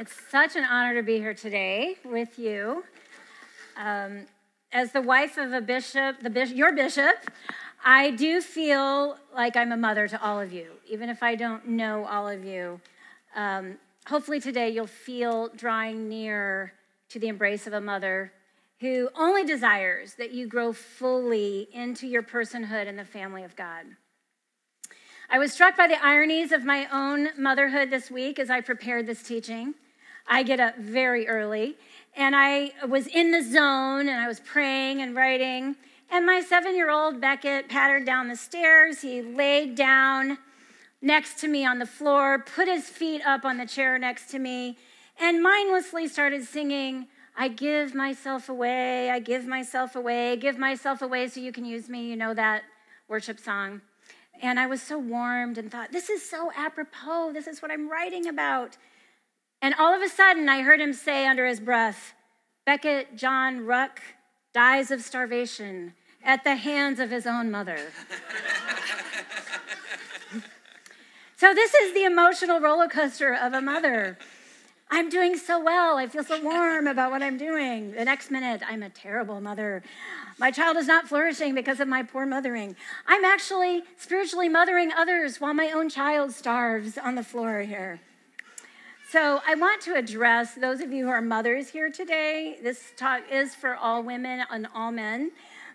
It's such an honor to be here today with you. Um, as the wife of a bishop, the bishop, your bishop, I do feel like I'm a mother to all of you, even if I don't know all of you. Um, hopefully, today you'll feel drawing near to the embrace of a mother who only desires that you grow fully into your personhood in the family of God. I was struck by the ironies of my own motherhood this week as I prepared this teaching. I get up very early. And I was in the zone and I was praying and writing. And my seven year old Beckett pattered down the stairs. He laid down next to me on the floor, put his feet up on the chair next to me, and mindlessly started singing, I give myself away, I give myself away, give myself away so you can use me. You know that worship song. And I was so warmed and thought, this is so apropos. This is what I'm writing about. And all of a sudden, I heard him say under his breath, Beckett John Ruch dies of starvation at the hands of his own mother. so, this is the emotional roller coaster of a mother. I'm doing so well. I feel so warm about what I'm doing. The next minute, I'm a terrible mother. My child is not flourishing because of my poor mothering. I'm actually spiritually mothering others while my own child starves on the floor here. So, I want to address those of you who are mothers here today. This talk is for all women and all men,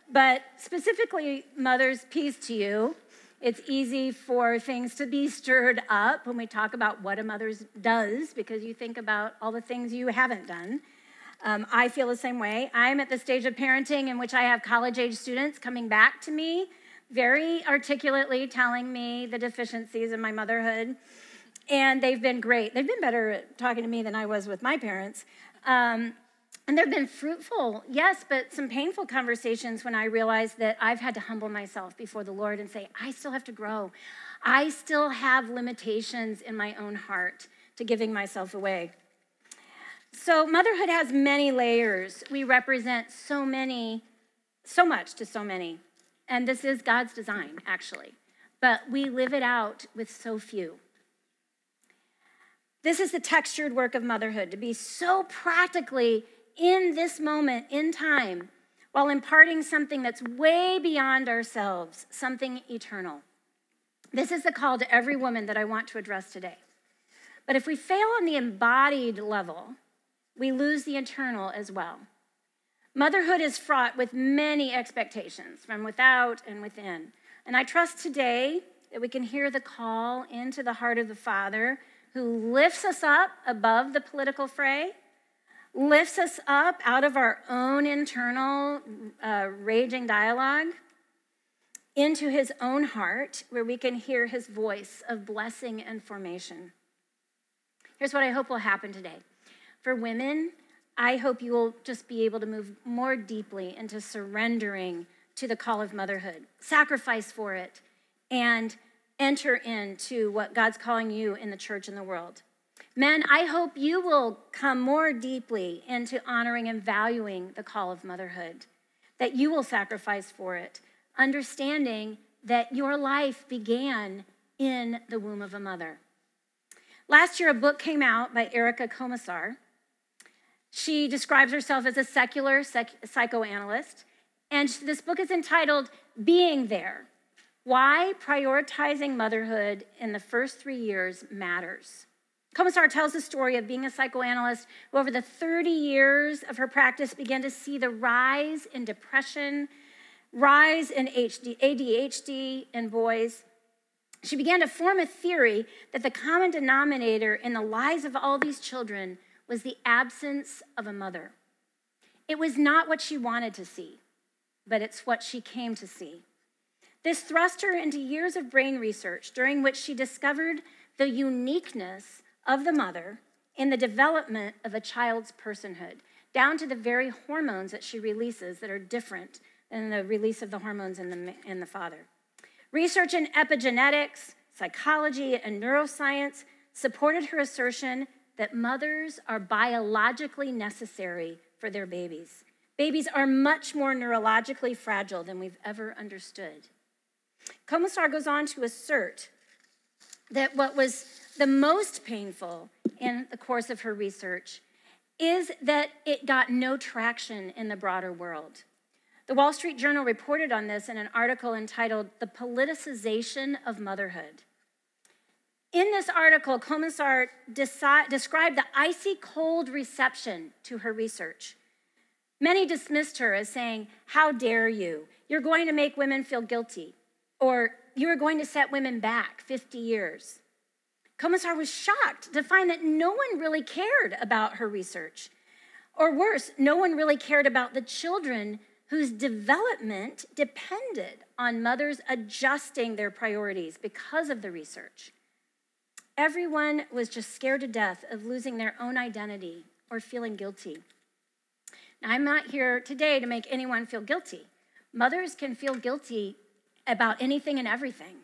but specifically, mothers, peace to you. It's easy for things to be stirred up when we talk about what a mother does because you think about all the things you haven't done. Um, I feel the same way. I'm at the stage of parenting in which I have college age students coming back to me very articulately telling me the deficiencies in my motherhood and they've been great. They've been better at talking to me than I was with my parents. Um, and they've been fruitful, yes, but some painful conversations when I realized that I've had to humble myself before the Lord and say, I still have to grow. I still have limitations in my own heart to giving myself away. So, motherhood has many layers. We represent so many, so much to so many. And this is God's design, actually. But we live it out with so few. This is the textured work of motherhood to be so practically in this moment in time while imparting something that's way beyond ourselves, something eternal. This is the call to every woman that I want to address today. But if we fail on the embodied level, we lose the eternal as well. Motherhood is fraught with many expectations from without and within. And I trust today that we can hear the call into the heart of the Father who lifts us up above the political fray, lifts us up out of our own internal uh, raging dialogue into his own heart, where we can hear his voice of blessing and formation. Here's what I hope will happen today. For women, I hope you will just be able to move more deeply into surrendering to the call of motherhood, sacrifice for it, and enter into what God's calling you in the church and the world. Men, I hope you will come more deeply into honoring and valuing the call of motherhood, that you will sacrifice for it, understanding that your life began in the womb of a mother. Last year, a book came out by Erica Komisar. She describes herself as a secular psych- psychoanalyst, and this book is entitled Being There why prioritizing motherhood in the first three years matters. Komisar tells the story of being a psychoanalyst who, over the 30 years of her practice, began to see the rise in depression, rise in ADHD in boys. She began to form a theory that the common denominator in the lives of all these children was the absence of a mother. It was not what she wanted to see, but it's what she came to see. This thrust her into years of brain research, during which she discovered the uniqueness of the mother in the development of a child's personhood, down to the very hormones that she releases that are different than the release of the hormones in the, in the father. Research in epigenetics, psychology, and neuroscience supported her assertion that mothers are biologically necessary for their babies. Babies are much more neurologically fragile than we've ever understood. Komisar goes on to assert that what was the most painful in the course of her research is that it got no traction in the broader world. The Wall Street Journal reported on this in an article entitled The Politicization of Motherhood. In this article, Komisar deci- described the icy cold reception to her research. Many dismissed her as saying, How dare you? You're going to make women feel guilty, or you are going to set women back 50 years. Komisar was shocked to find that no one really cared about her research. Or worse, no one really cared about the children whose development depended on mothers adjusting their priorities because of the research. Everyone was just scared to death of losing their own identity or feeling guilty. Now, I'm not here today to make anyone feel guilty. Mothers can feel guilty about anything and everything.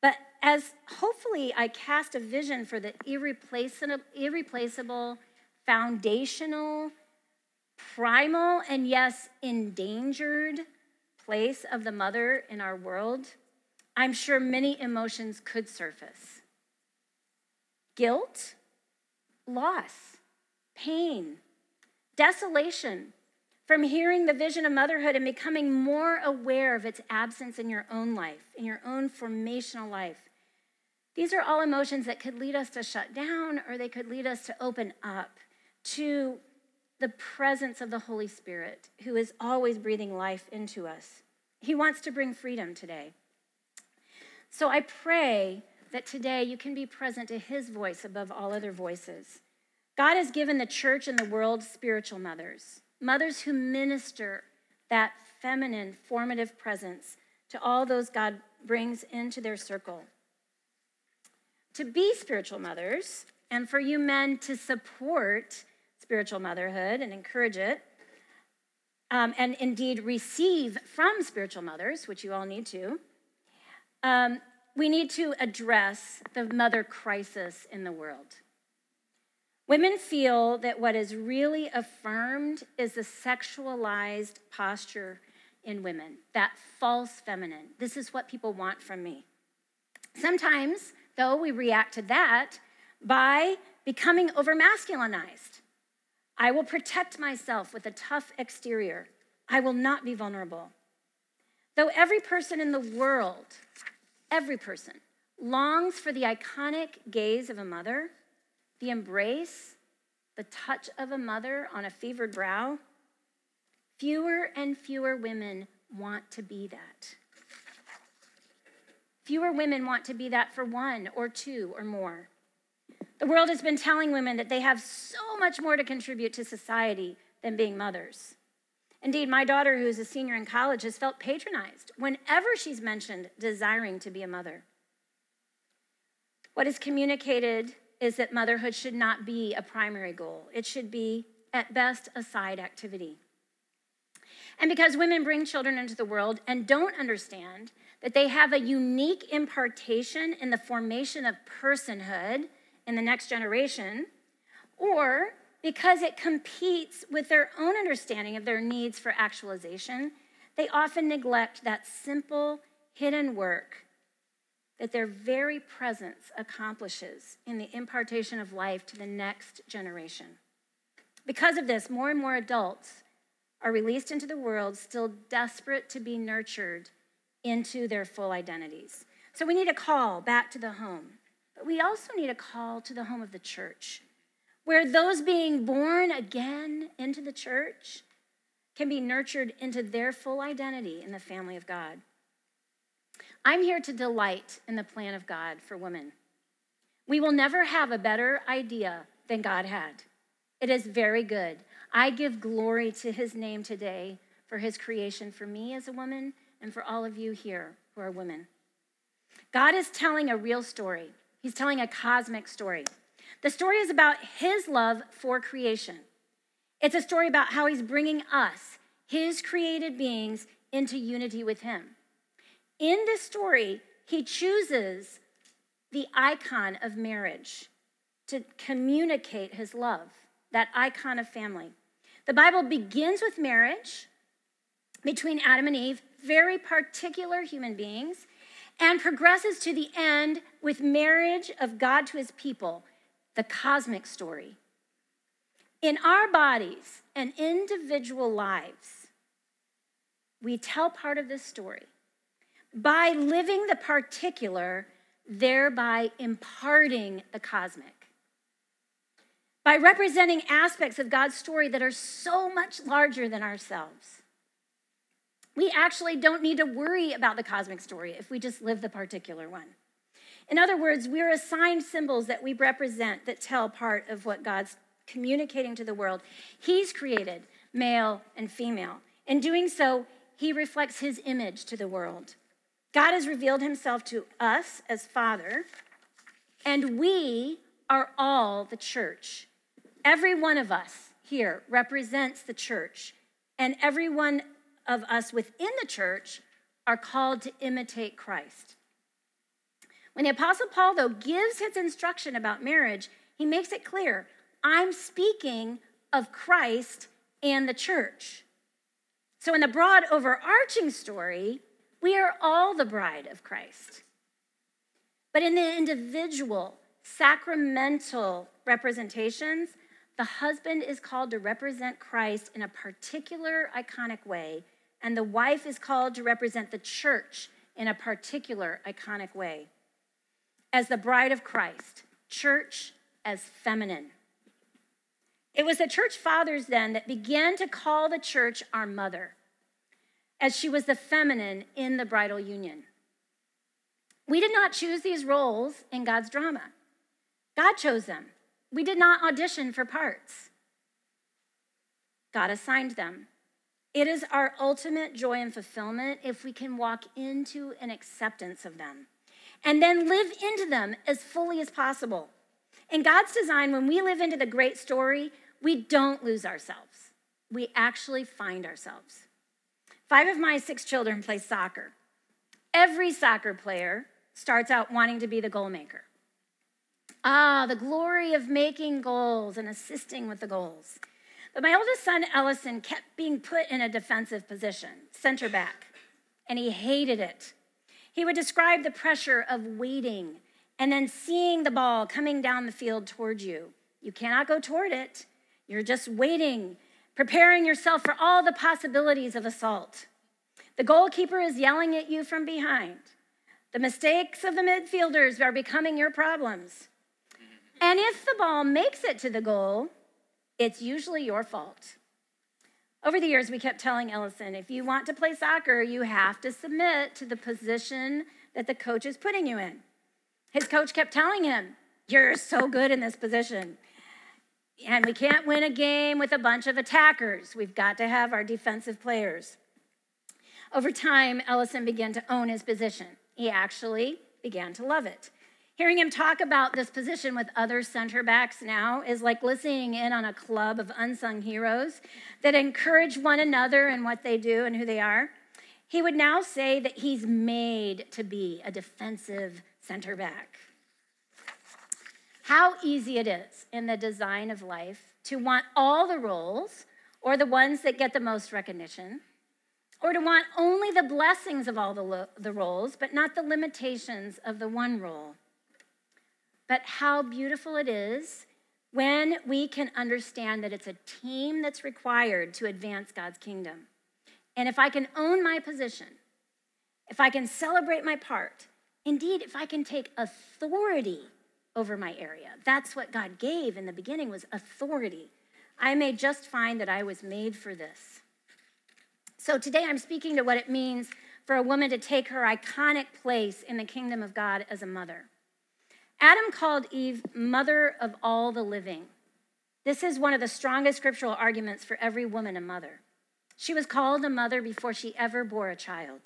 But as hopefully I cast a vision for the irreplaceable, irreplaceable foundational, primal, and yes, endangered place of the mother in our world, I'm sure many emotions could surface guilt, loss, pain, desolation from hearing the vision of motherhood and becoming more aware of its absence in your own life, in your own formational life. These are all emotions that could lead us to shut down or they could lead us to open up to the presence of the Holy Spirit, who is always breathing life into us. He wants to bring freedom today. So I pray that today you can be present to His voice above all other voices. God has given the church and the world spiritual mothers, mothers who minister that feminine, formative presence to all those God brings into their circle. To be spiritual mothers, and for you men to support spiritual motherhood and encourage it, um, and indeed receive from spiritual mothers, which you all need to, um, we need to address the mother crisis in the world. Women feel that what is really affirmed is the sexualized posture in women, that false feminine. This is what people want from me. Sometimes, though, we react to that by becoming over masculinized. I will protect myself with a tough exterior. I will not be vulnerable. Though every person in the world, every person, longs for the iconic gaze of a mother, the embrace, the touch of a mother on a fevered brow, fewer and fewer women want to be that. Fewer women want to be that for one or two or more. The world has been telling women that they have so much more to contribute to society than being mothers. Indeed, my daughter, who is a senior in college, has felt patronized whenever she's mentioned desiring to be a mother. What is communicated is that motherhood should not be a primary goal, it should be, at best, a side activity. And because women bring children into the world and don't understand that they have a unique impartation in the formation of personhood in the next generation, or because it competes with their own understanding of their needs for actualization, they often neglect that simple, hidden work that their very presence accomplishes in the impartation of life to the next generation. Because of this, more and more adults are released into the world still desperate to be nurtured into their full identities. So we need a call back to the home. But we also need a call to the home of the church, where those being born again into the church can be nurtured into their full identity in the family of God. I'm here to delight in the plan of God for women. We will never have a better idea than God had. It is very good. I give glory to his name today for his creation for me as a woman and for all of you here who are women. God is telling a real story. He's telling a cosmic story. The story is about his love for creation. It's a story about how he's bringing us, his created beings, into unity with him. In this story, he chooses the icon of marriage to communicate his love, that icon of family. The Bible begins with marriage between Adam and Eve, very particular human beings, and progresses to the end with marriage of God to his people, the cosmic story. In our bodies and individual lives, we tell part of this story by living the particular, thereby imparting the cosmic. By representing aspects of God's story that are so much larger than ourselves. We actually don't need to worry about the cosmic story if we just live the particular one. In other words, we're assigned symbols that we represent that tell part of what God's communicating to the world. He's created male and female. In doing so, he reflects his image to the world. God has revealed himself to us as Father, and we are all the church. Every one of us here represents the church, and every one of us within the church are called to imitate Christ. When the Apostle Paul, though, gives his instruction about marriage, he makes it clear I'm speaking of Christ and the church. So, in the broad overarching story, we are all the bride of Christ. But in the individual, sacramental representations, the husband is called to represent Christ in a particular iconic way, and the wife is called to represent the church in a particular iconic way. As the bride of Christ, church as feminine. It was the church fathers then that began to call the church our mother as she was the feminine in the bridal union. We did not choose these roles in God's drama, God chose them. We did not audition for parts, God assigned them. It is our ultimate joy and fulfillment if we can walk into an acceptance of them and then live into them as fully as possible. In God's design, when we live into the great story, we don't lose ourselves. We actually find ourselves. Five of my six children play soccer. Every soccer player starts out wanting to be the goal maker. Ah, the glory of making goals and assisting with the goals. But my oldest son, Ellison, kept being put in a defensive position, center back, and he hated it. He would describe the pressure of waiting and then seeing the ball coming down the field toward you. You cannot go toward it, you're just waiting preparing yourself for all the possibilities of assault. The goalkeeper is yelling at you from behind. The mistakes of the midfielders are becoming your problems. And if the ball makes it to the goal, it's usually your fault. Over the years, we kept telling Ellison if you want to play soccer, you have to submit to the position that the coach is putting you in. His coach kept telling him, You're so good in this position. And we can't win a game with a bunch of attackers. We've got to have our defensive players. Over time, Ellison began to own his position. He actually began to love it. Hearing him talk about this position with other center backs now is like listening in on a club of unsung heroes that encourage one another in what they do and who they are. He would now say that he's made to be a defensive center back. How easy it is in the design of life to want all the roles or the ones that get the most recognition, or to want only the blessings of all the, lo- the roles, but not the limitations of the one role. But how beautiful it is when we can understand that it's a team that's required to advance God's kingdom. And if I can own my position, if I can celebrate my part, indeed, if I can take authority over my area. That's what God gave in the beginning was authority. I may just find that I was made for this. So today I'm speaking to what it means for a woman to take her iconic place in the kingdom of God as a mother. Adam called Eve mother of all the living. This is one of the strongest scriptural arguments for every woman a mother. She was called a mother before she ever bore a child.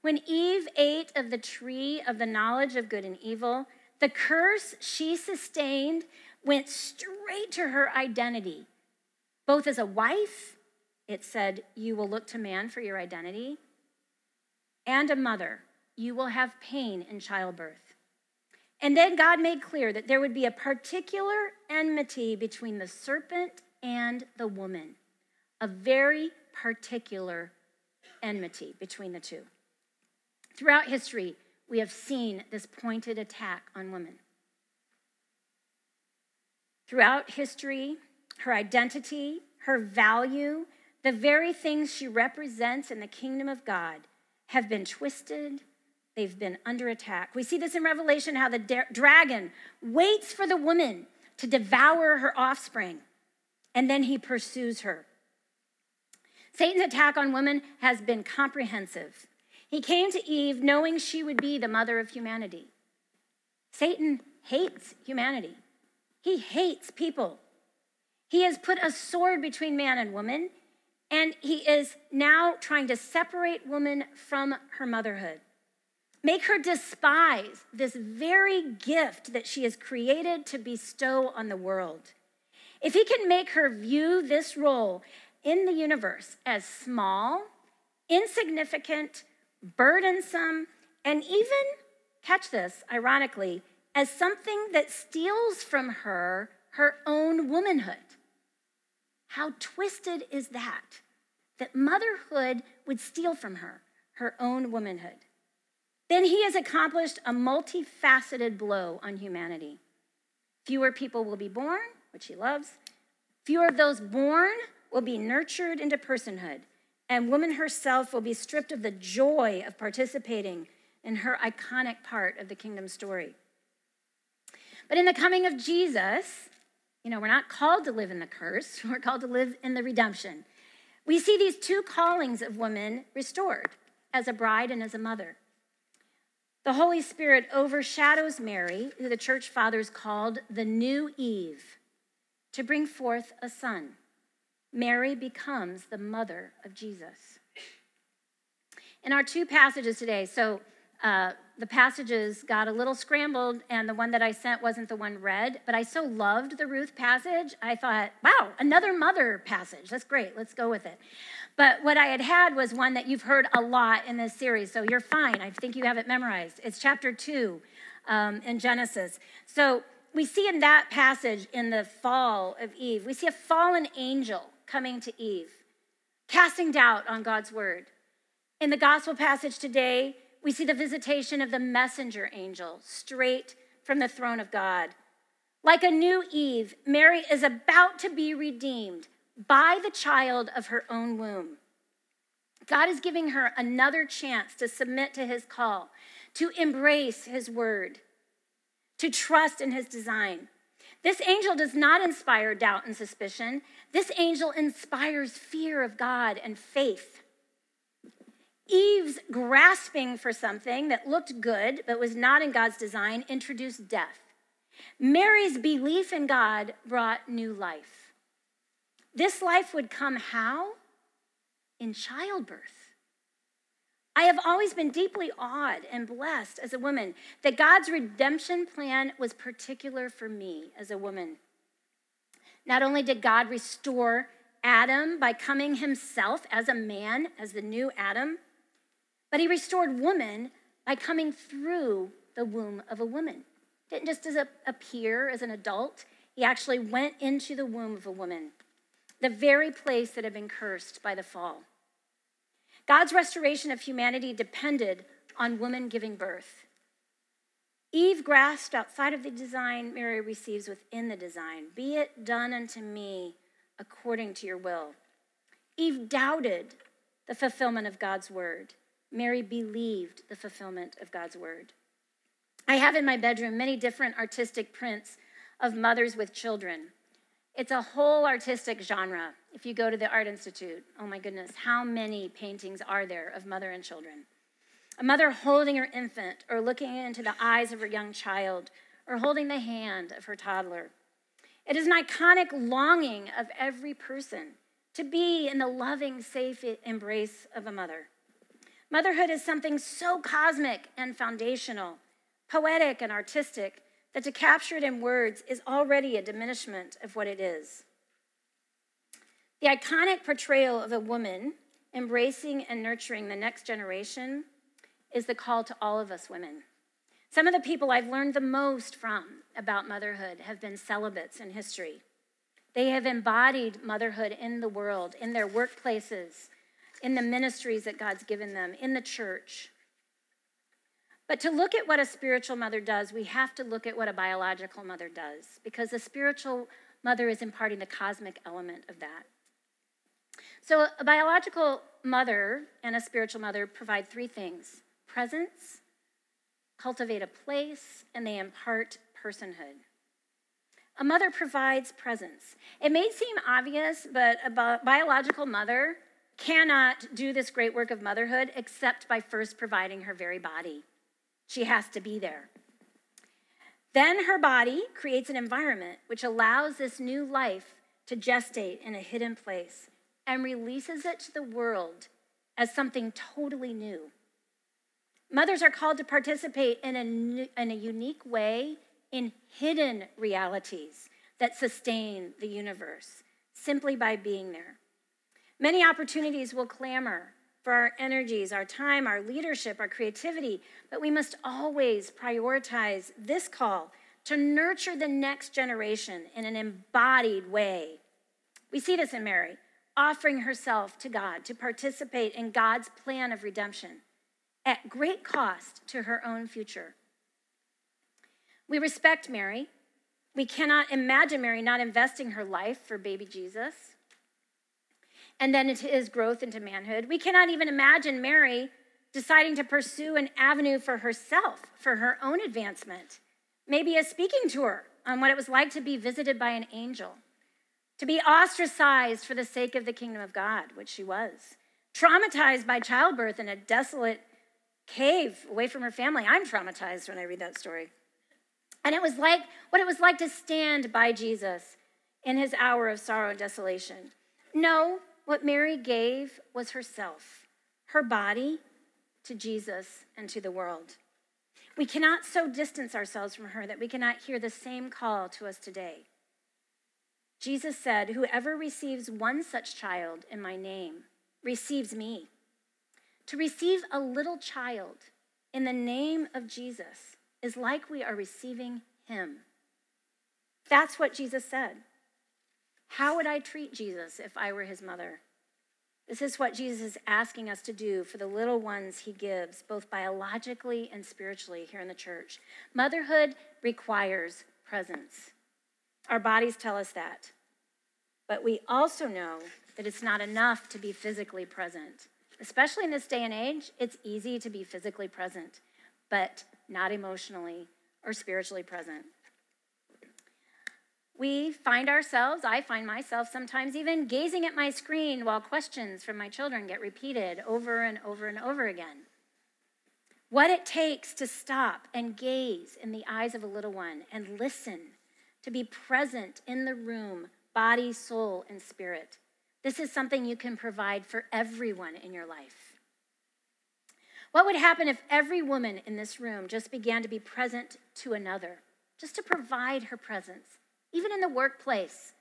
When Eve ate of the tree of the knowledge of good and evil, the curse she sustained went straight to her identity. Both as a wife, it said, You will look to man for your identity, and a mother, you will have pain in childbirth. And then God made clear that there would be a particular enmity between the serpent and the woman, a very particular enmity between the two. Throughout history, we have seen this pointed attack on women. Throughout history, her identity, her value, the very things she represents in the kingdom of God have been twisted, they've been under attack. We see this in Revelation how the da- dragon waits for the woman to devour her offspring, and then he pursues her. Satan's attack on women has been comprehensive. He came to Eve knowing she would be the mother of humanity. Satan hates humanity, he hates people. He has put a sword between man and woman, and he is now trying to separate woman from her motherhood. Make her despise this very gift that she is created to bestow on the world. If he can make her view this role in the universe as small, insignificant, burdensome, and even, catch this, ironically, as something that steals from her her own womanhood. How twisted is that? That motherhood would steal from her her own womanhood. Then he has accomplished a multifaceted blow on humanity. Fewer people will be born, which he loves. Fewer of those born will be nurtured into personhood, and woman herself will be stripped of the joy of participating in her iconic part of the kingdom story. But in the coming of Jesus, you know, we're not called to live in the curse, we're called to live in the redemption. We see these two callings of women restored as a bride and as a mother. The Holy Spirit overshadows Mary, who the church fathers called the new Eve, to bring forth a son. Mary becomes the mother of Jesus. In our two passages today, so uh, the passages got a little scrambled, and the one that I sent wasn't the one read, but I so loved the Ruth passage. I thought, wow, another mother passage. That's great. Let's go with it. But what I had had was one that you've heard a lot in this series, so you're fine. I think you have it memorized. It's chapter two um, in Genesis. So we see in that passage in the fall of Eve, we see a fallen angel coming to Eve, casting doubt on God's word. In the gospel passage today, we see the visitation of the messenger angel straight from the throne of God. Like a new Eve, Mary is about to be redeemed by the child of her own womb. God is giving her another chance to submit to his call, to embrace his word, to trust in his design. This angel does not inspire doubt and suspicion. This angel inspires fear of God and faith. Eve's grasping for something that looked good but was not in God's design introduced death. Mary's belief in God brought new life. This life would come how? In childbirth. I have always been deeply awed and blessed as a woman that God's redemption plan was particular for me as a woman. Not only did God restore Adam by coming himself as a man, as the new Adam, but he restored woman by coming through the womb of a woman. Didn't just appear as an adult, he actually went into the womb of a woman, the very place that had been cursed by the fall. God's restoration of humanity depended on woman giving birth. Eve grasped outside of the design Mary receives within the design. Be it done unto me according to your will. Eve doubted the fulfillment of God's word. Mary believed the fulfillment of God's word. I have in my bedroom many different artistic prints of mothers with children. It's a whole artistic genre. If you go to the Art Institute, oh my goodness, how many paintings are there of mother and children? A mother holding her infant, or looking into the eyes of her young child, or holding the hand of her toddler. It is an iconic longing of every person to be in the loving, safe embrace of a mother. Motherhood is something so cosmic and foundational, poetic and artistic, that to capture it in words is already a diminishment of what it is. The iconic portrayal of a woman embracing and nurturing the next generation is the call to all of us women. Some of the people I've learned the most from about motherhood have been celibates in history. They have embodied motherhood in the world, in their workplaces, in the ministries that God's given them, in the church. But to look at what a spiritual mother does, we have to look at what a biological mother does, because a spiritual mother is imparting the cosmic element of that. So, a biological mother and a spiritual mother provide three things presence, cultivate a place, and they impart personhood. A mother provides presence. It may seem obvious, but a biological mother cannot do this great work of motherhood except by first providing her very body. She has to be there. Then her body creates an environment which allows this new life to gestate in a hidden place and releases it to the world as something totally new. Mothers are called to participate in a, in a unique way in hidden realities that sustain the universe simply by being there. Many opportunities will clamor for our energies, our time, our leadership, our creativity, but we must always prioritize this call to nurture the next generation in an embodied way. We see this in Mary, offering herself to God to participate in God's plan of redemption at great cost to her own future. We respect Mary. We cannot imagine Mary not investing her life for baby Jesus and then into his growth into manhood. We cannot even imagine Mary deciding to pursue an avenue for herself, for her own advancement, maybe a speaking tour on what it was like to be visited by an angel, to be ostracized for the sake of the kingdom of God, which she was, traumatized by childbirth in a desolate cave away from her family. I'm traumatized when I read that story. And it was like what it was like to stand by Jesus in his hour of sorrow and desolation. No, what Mary gave was herself, her body to Jesus and to the world. We cannot so distance ourselves from her that we cannot hear the same call to us today. Jesus said, Whoever receives one such child in my name receives me. To receive a little child in the name of Jesus is like we are receiving him. That's what Jesus said. How would I treat Jesus if I were his mother? This is what Jesus is asking us to do for the little ones he gives, both biologically and spiritually here in the church. Motherhood requires presence. Our bodies tell us that. But we also know that it's not enough to be physically present. Especially in this day and age, it's easy to be physically present, but not emotionally or spiritually present we find ourselves, I find myself sometimes even gazing at my screen while questions from my children get repeated over and over and over again. What it takes to stop and gaze in the eyes of a little one and listen, to be present in the room, body, soul, and spirit. This is something you can provide for everyone in your life. What would happen if every woman in this room just began to be present to another, just to provide her presence? Even in the workplace,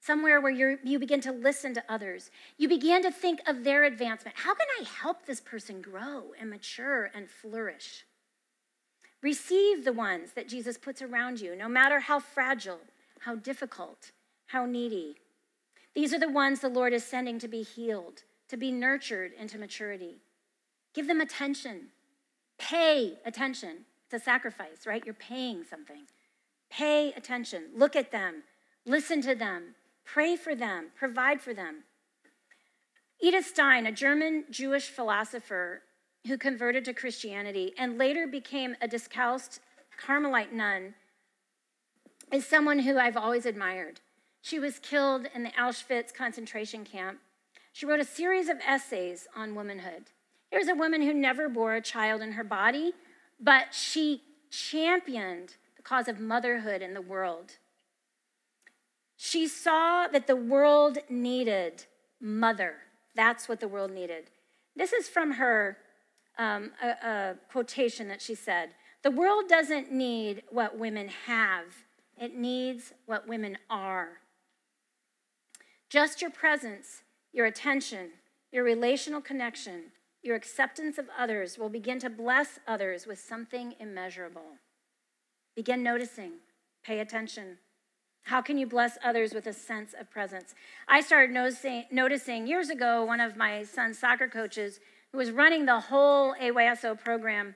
somewhere where you begin to listen to others. You begin to think of their advancement. How can I help this person grow and mature and flourish? Receive the ones that Jesus puts around you, no matter how fragile, how difficult, how needy. These are the ones the Lord is sending to be healed, to be nurtured into maturity. Give them attention. Pay attention. It's a sacrifice, right? You're paying something. Pay attention, look at them, listen to them, pray for them, provide for them. Edith Stein, a German Jewish philosopher who converted to Christianity and later became a discalced Carmelite nun, is someone who I've always admired. She was killed in the Auschwitz concentration camp. She wrote a series of essays on womanhood. Here's a woman who never bore a child in her body, but she championed cause of motherhood in the world. She saw that the world needed mother. That's what the world needed. This is from her um, a, a quotation that she said The world doesn't need what women have, it needs what women are. Just your presence, your attention, your relational connection, your acceptance of others will begin to bless others with something immeasurable. Begin noticing, pay attention. How can you bless others with a sense of presence? I started noticing, noticing years ago, one of my son's soccer coaches, who was running the whole AYSO program,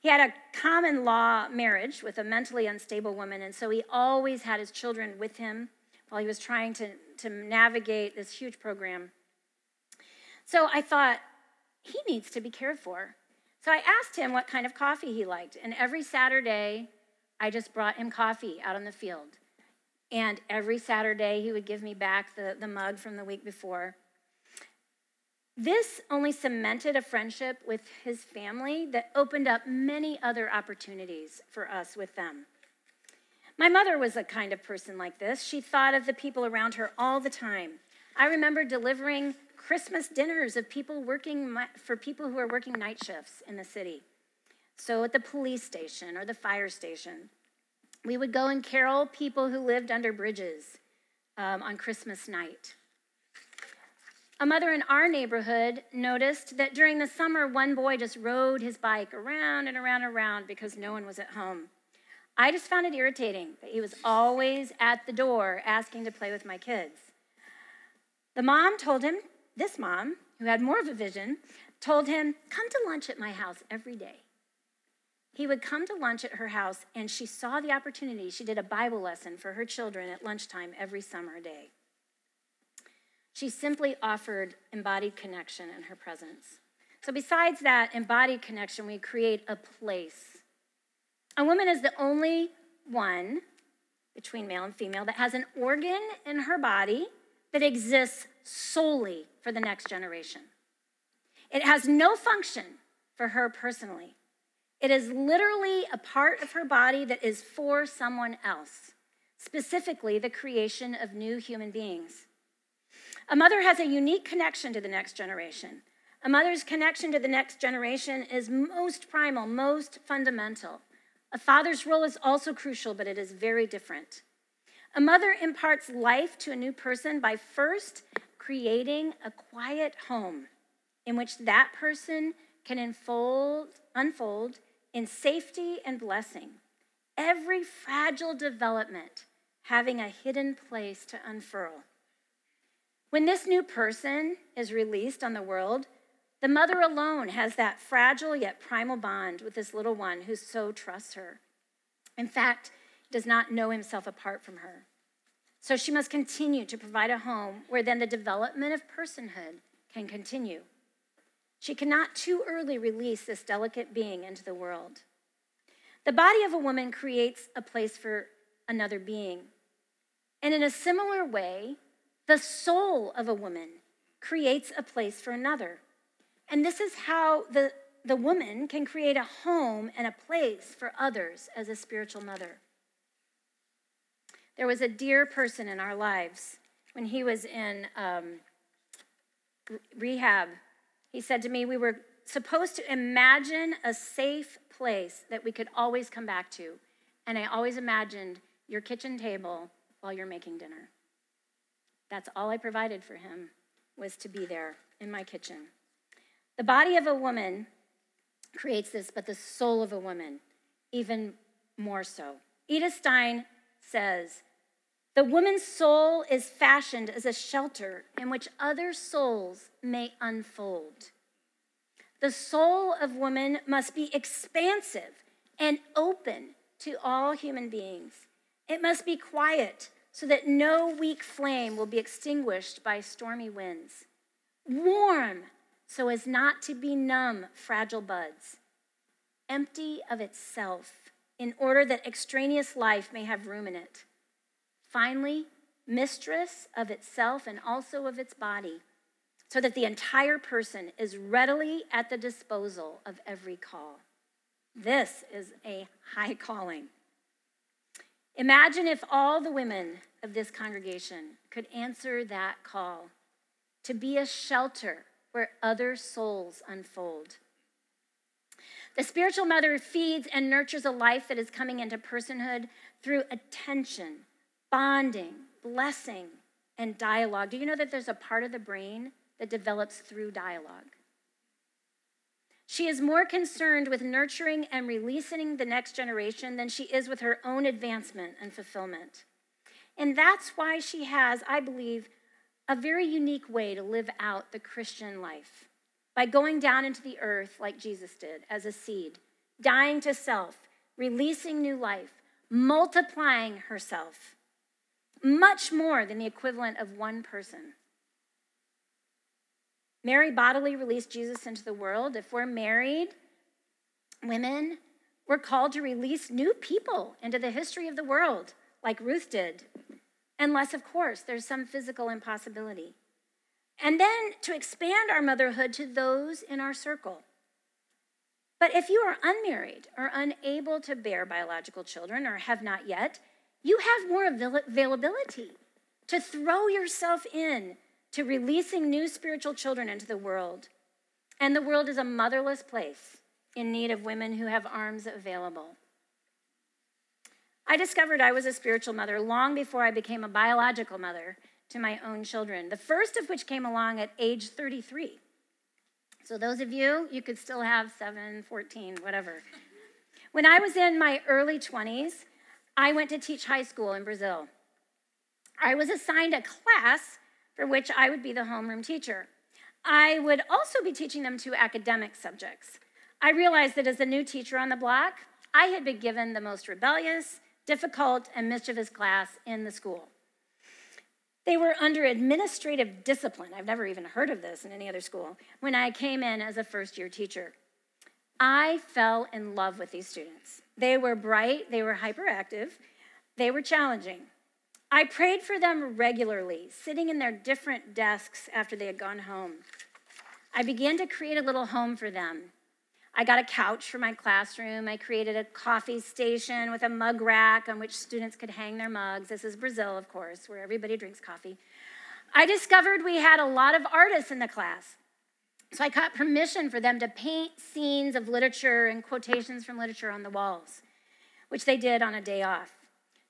He had a common law marriage with a mentally unstable woman, and so he always had his children with him while he was trying to, to navigate this huge program. So I thought, he needs to be cared for. So I asked him what kind of coffee he liked, and every Saturday, I just brought him coffee out on the field. And every Saturday, he would give me back the, the mug from the week before. This only cemented a friendship with his family that opened up many other opportunities for us with them. My mother was a kind of person like this. She thought of the people around her all the time. I remember delivering Christmas dinners of people working for people who are working night shifts in the city. So at the police station or the fire station, we would go and carol people who lived under bridges um, on Christmas night. A mother in our neighborhood noticed that during the summer, one boy just rode his bike around and around and around because no one was at home. I just found it irritating that he was always at the door asking to play with my kids. The mom told him, this mom, who had more of a vision, told him, Come to lunch at my house every day. He would come to lunch at her house, and she saw the opportunity. She did a Bible lesson for her children at lunchtime every summer day. She simply offered embodied connection in her presence. So, besides that embodied connection, we create a place. A woman is the only one between male and female that has an organ in her body that exists solely for the next generation. It has no function for her personally. It is literally a part of her body that is for someone else, specifically the creation of new human beings. A mother has a unique connection to the next generation. A mother's connection to the next generation is most primal, most fundamental. A father's role is also crucial, but it is very different. A mother imparts life to a new person by first creating a quiet home in which that person can unfold, unfold in safety and blessing. Every fragile development having a hidden place to unfurl. When this new person is released on the world, the mother alone has that fragile yet primal bond with this little one who so trusts her. In fact, does not know himself apart from her. So she must continue to provide a home where then the development of personhood can continue. She cannot too early release this delicate being into the world. The body of a woman creates a place for another being. And in a similar way, the soul of a woman creates a place for another. And this is how the, the woman can create a home and a place for others as a spiritual mother. There was a dear person in our lives when he was in um, rehab. He said to me, We were supposed to imagine a safe place that we could always come back to. And I always imagined your kitchen table while you're making dinner. That's all I provided for him was to be there in my kitchen. The body of a woman creates this, but the soul of a woman even more so. Edith Stein says, The woman's soul is fashioned as a shelter in which other souls may unfold. The soul of woman must be expansive and open to all human beings. It must be quiet so that no weak flame will be extinguished by stormy winds. Warm, so as not to be numb fragile buds. Empty of itself, in order that extraneous life may have room in it. Finally, mistress of itself and also of its body, so that the entire person is readily at the disposal of every call. This is a high calling. Imagine if all the women of this congregation could answer that call to be a shelter where other souls unfold. The spiritual mother feeds and nurtures a life that is coming into personhood through attention, bonding, blessing, and dialogue. Do you know that there's a part of the brain that develops through dialogue? She is more concerned with nurturing and releasing the next generation than she is with her own advancement and fulfillment. And that's why she has, I believe, a very unique way to live out the Christian life by going down into the earth like Jesus did as a seed dying to self, releasing new life, multiplying herself, much more than the equivalent of one person. Mary bodily released Jesus into the world. If we're married, women, we're called to release new people into the history of the world, like Ruth did. Unless, of course, there's some physical impossibility. And then to expand our motherhood to those in our circle. But if you are unmarried or unable to bear biological children or have not yet, you have more availability to throw yourself in to releasing new spiritual children into the world. And the world is a motherless place in need of women who have arms available. I discovered I was a spiritual mother long before I became a biological mother to my own children, the first of which came along at age 33. So, those of you, you could still have 7, 14, whatever. When I was in my early 20s, I went to teach high school in Brazil. I was assigned a class for which I would be the homeroom teacher. I would also be teaching them two academic subjects. I realized that as a new teacher on the block, I had been given the most rebellious, difficult, and mischievous class in the school. They were under administrative discipline. I've never even heard of this in any other school when I came in as a first year teacher. I fell in love with these students. They were bright, they were hyperactive, they were challenging. I prayed for them regularly, sitting in their different desks after they had gone home. I began to create a little home for them. I got a couch for my classroom. I created a coffee station with a mug rack on which students could hang their mugs. This is Brazil, of course, where everybody drinks coffee. I discovered we had a lot of artists in the class. So I got permission for them to paint scenes of literature and quotations from literature on the walls, which they did on a day off.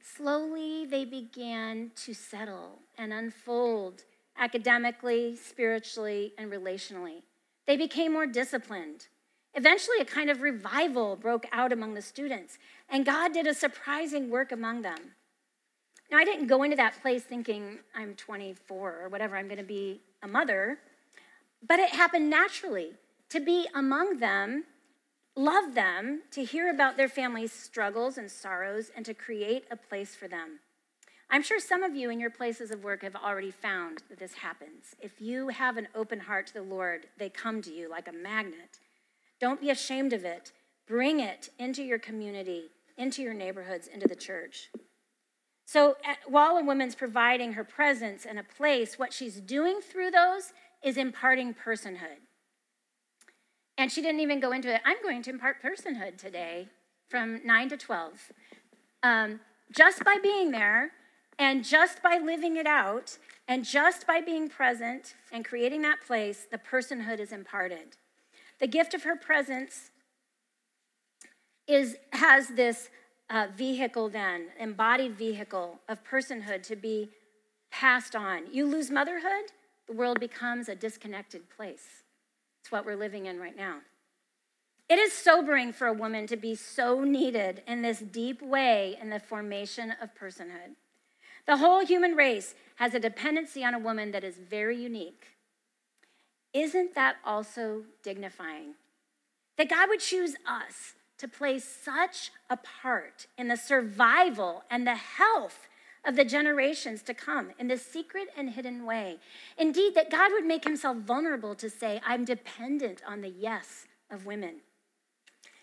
Slowly, they began to settle and unfold academically, spiritually, and relationally. They became more disciplined. Eventually, a kind of revival broke out among the students, and God did a surprising work among them. Now, I didn't go into that place thinking I'm 24 or whatever, I'm going to be a mother, but it happened naturally to be among them love them, to hear about their family's struggles and sorrows, and to create a place for them. I'm sure some of you in your places of work have already found that this happens. If you have an open heart to the Lord, they come to you like a magnet. Don't be ashamed of it. Bring it into your community, into your neighborhoods, into the church. So, while a woman's providing her presence and a place, what she's doing through those is imparting personhood. And she didn't even go into it. I'm going to impart personhood today from 9 to 12. Um, just by being there and just by living it out and just by being present and creating that place, the personhood is imparted. The gift of her presence is, has this uh, vehicle, then, embodied vehicle of personhood to be passed on. You lose motherhood, the world becomes a disconnected place. It's what we're living in right now. It is sobering for a woman to be so needed in this deep way in the formation of personhood. The whole human race has a dependency on a woman that is very unique. Isn't that also dignifying? That God would choose us to play such a part in the survival and the health of the generations to come in this secret and hidden way. Indeed, that God would make himself vulnerable to say, I'm dependent on the yes of women.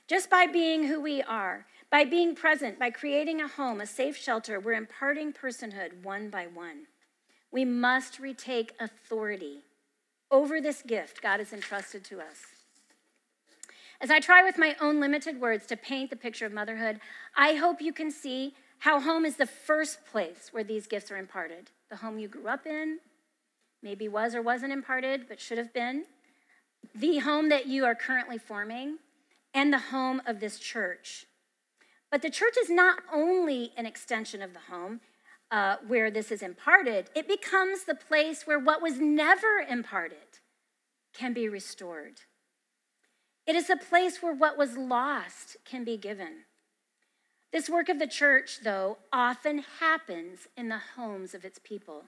Just by being who we are, by being present, by creating a home, a safe shelter, we're imparting personhood one by one. We must retake authority over this gift God has entrusted to us. As I try with my own limited words to paint the picture of motherhood, I hope you can see how home is the first place where these gifts are imparted. The home you grew up in, maybe was or wasn't imparted, but should have been. The home that you are currently forming, and the home of this church. But the church is not only an extension of the home uh, where this is imparted, it becomes the place where what was never imparted can be restored. It is a place where what was lost can be given. This work of the church, though, often happens in the homes of its people.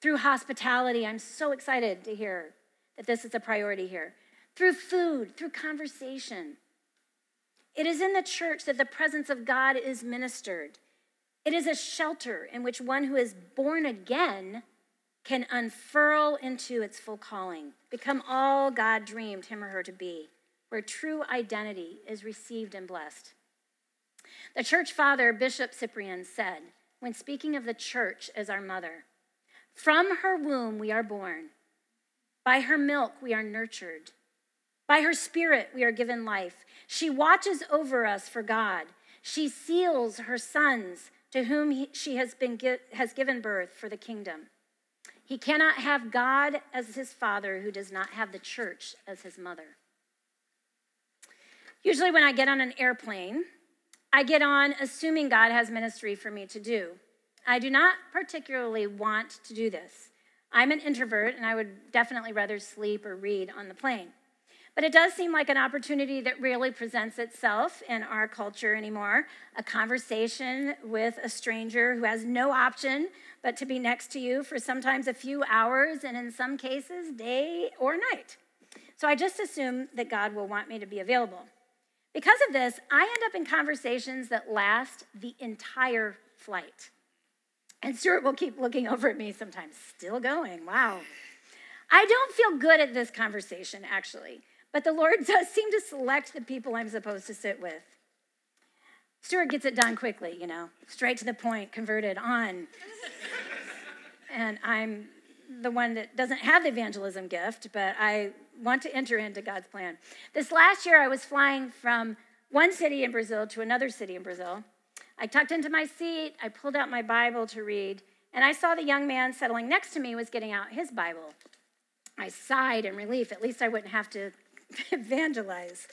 Through hospitality, I'm so excited to hear that this is a priority here. Through food, through conversation, It is in the church that the presence of God is ministered. It is a shelter in which one who is born again can unfurl into its full calling, become all God dreamed him or her to be, where true identity is received and blessed. The church father, Bishop Cyprian, said, when speaking of the church as our mother, from her womb we are born, by her milk we are nurtured, by her spirit we are given life. She watches over us for God. She seals her sons to whom he, she has, been, has given birth for the kingdom. He cannot have God as his father who does not have the church as his mother. Usually, when I get on an airplane, I get on assuming God has ministry for me to do. I do not particularly want to do this. I'm an introvert and I would definitely rather sleep or read on the plane. But it does seem like an opportunity that rarely presents itself in our culture anymore a conversation with a stranger who has no option but to be next to you for sometimes a few hours and in some cases, day or night. So I just assume that God will want me to be available. Because of this, I end up in conversations that last the entire flight. And Stuart will keep looking over at me sometimes, still going. Wow. I don't feel good at this conversation, actually. But the Lord does seem to select the people I'm supposed to sit with. Stuart gets it done quickly, you know, straight to the point, converted on. and I'm the one that doesn't have the evangelism gift, but I want to enter into God's plan. This last year, I was flying from one city in Brazil to another city in Brazil. I tucked into my seat, I pulled out my Bible to read, and I saw the young man settling next to me was getting out his Bible. I sighed in relief. At least I wouldn't have to evangelize.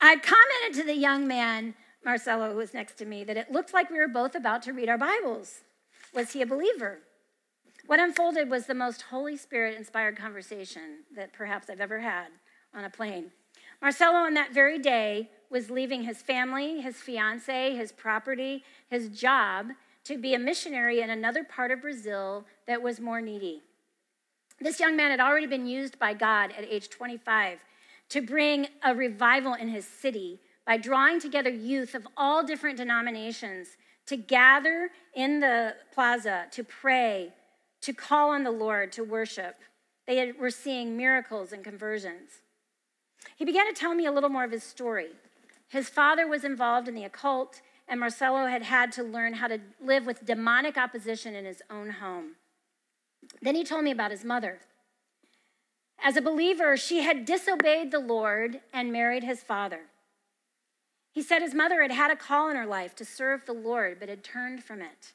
I commented to the young man, Marcelo, who was next to me, that it looked like we were both about to read our Bibles. Was he a believer? What unfolded was the most Holy Spirit inspired conversation that perhaps I've ever had on a plane. Marcelo, on that very day, was leaving his family, his fiance, his property, his job to be a missionary in another part of Brazil that was more needy. This young man had already been used by God at age 25 to bring a revival in his city by drawing together youth of all different denominations to gather in the plaza to pray, to call on the Lord, to worship. They were seeing miracles and conversions. He began to tell me a little more of his story. His father was involved in the occult, and Marcelo had had to learn how to live with demonic opposition in his own home. Then he told me about his mother. As a believer, she had disobeyed the Lord and married his father. He said his mother had had a call in her life to serve the Lord, but had turned from it.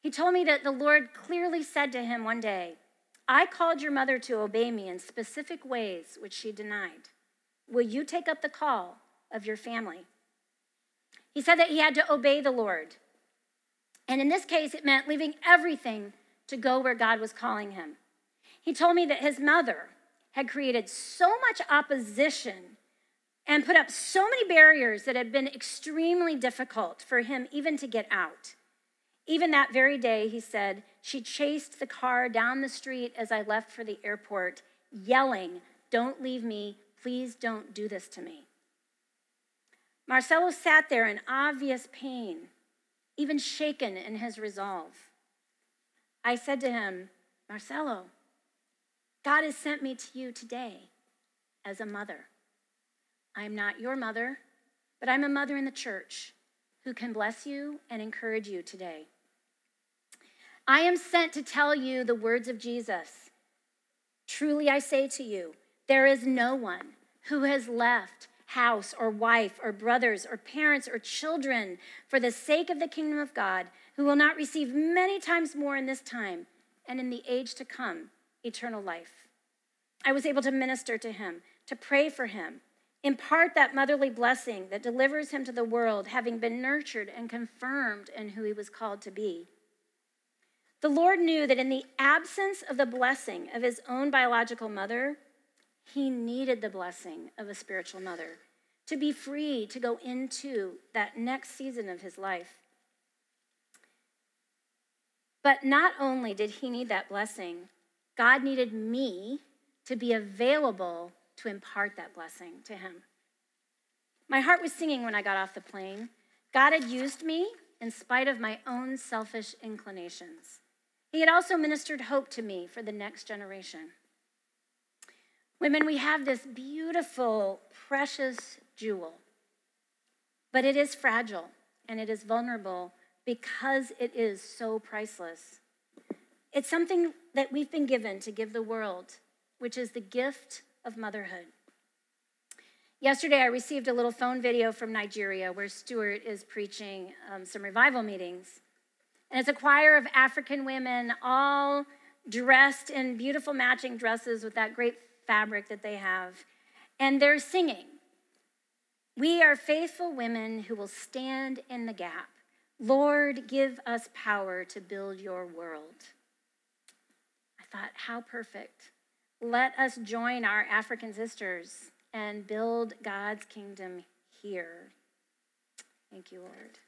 He told me that the Lord clearly said to him one day, I called your mother to obey me in specific ways, which she denied. Will you take up the call of your family? He said that he had to obey the Lord. And in this case, it meant leaving everything to go where God was calling him. He told me that his mother had created so much opposition and put up so many barriers that had been extremely difficult for him even to get out. Even that very day, he said, she chased the car down the street as I left for the airport, yelling, Don't leave me. Please don't do this to me. Marcelo sat there in obvious pain, even shaken in his resolve. I said to him, Marcelo, God has sent me to you today as a mother. I'm not your mother, but I'm a mother in the church who can bless you and encourage you today. I am sent to tell you the words of Jesus. Truly I say to you, there is no one who has left house or wife or brothers or parents or children for the sake of the kingdom of God who will not receive many times more in this time and in the age to come eternal life. I was able to minister to him, to pray for him, impart that motherly blessing that delivers him to the world, having been nurtured and confirmed in who he was called to be. The Lord knew that in the absence of the blessing of his own biological mother, he needed the blessing of a spiritual mother to be free to go into that next season of his life. But not only did he need that blessing, God needed me to be available to impart that blessing to him. My heart was singing when I got off the plane. God had used me in spite of my own selfish inclinations. He had also ministered hope to me for the next generation. Women, we have this beautiful, precious jewel, but it is fragile and it is vulnerable because it is so priceless. It's something that we've been given to give the world, which is the gift of motherhood. Yesterday, I received a little phone video from Nigeria where Stuart is preaching um, some revival meetings. And it's a choir of African women, all dressed in beautiful matching dresses with that great fabric that they have. And they're singing. We are faithful women who will stand in the gap. Lord, give us power to build your world. I thought, how perfect. Let us join our African sisters and build God's kingdom here. Thank you, Lord.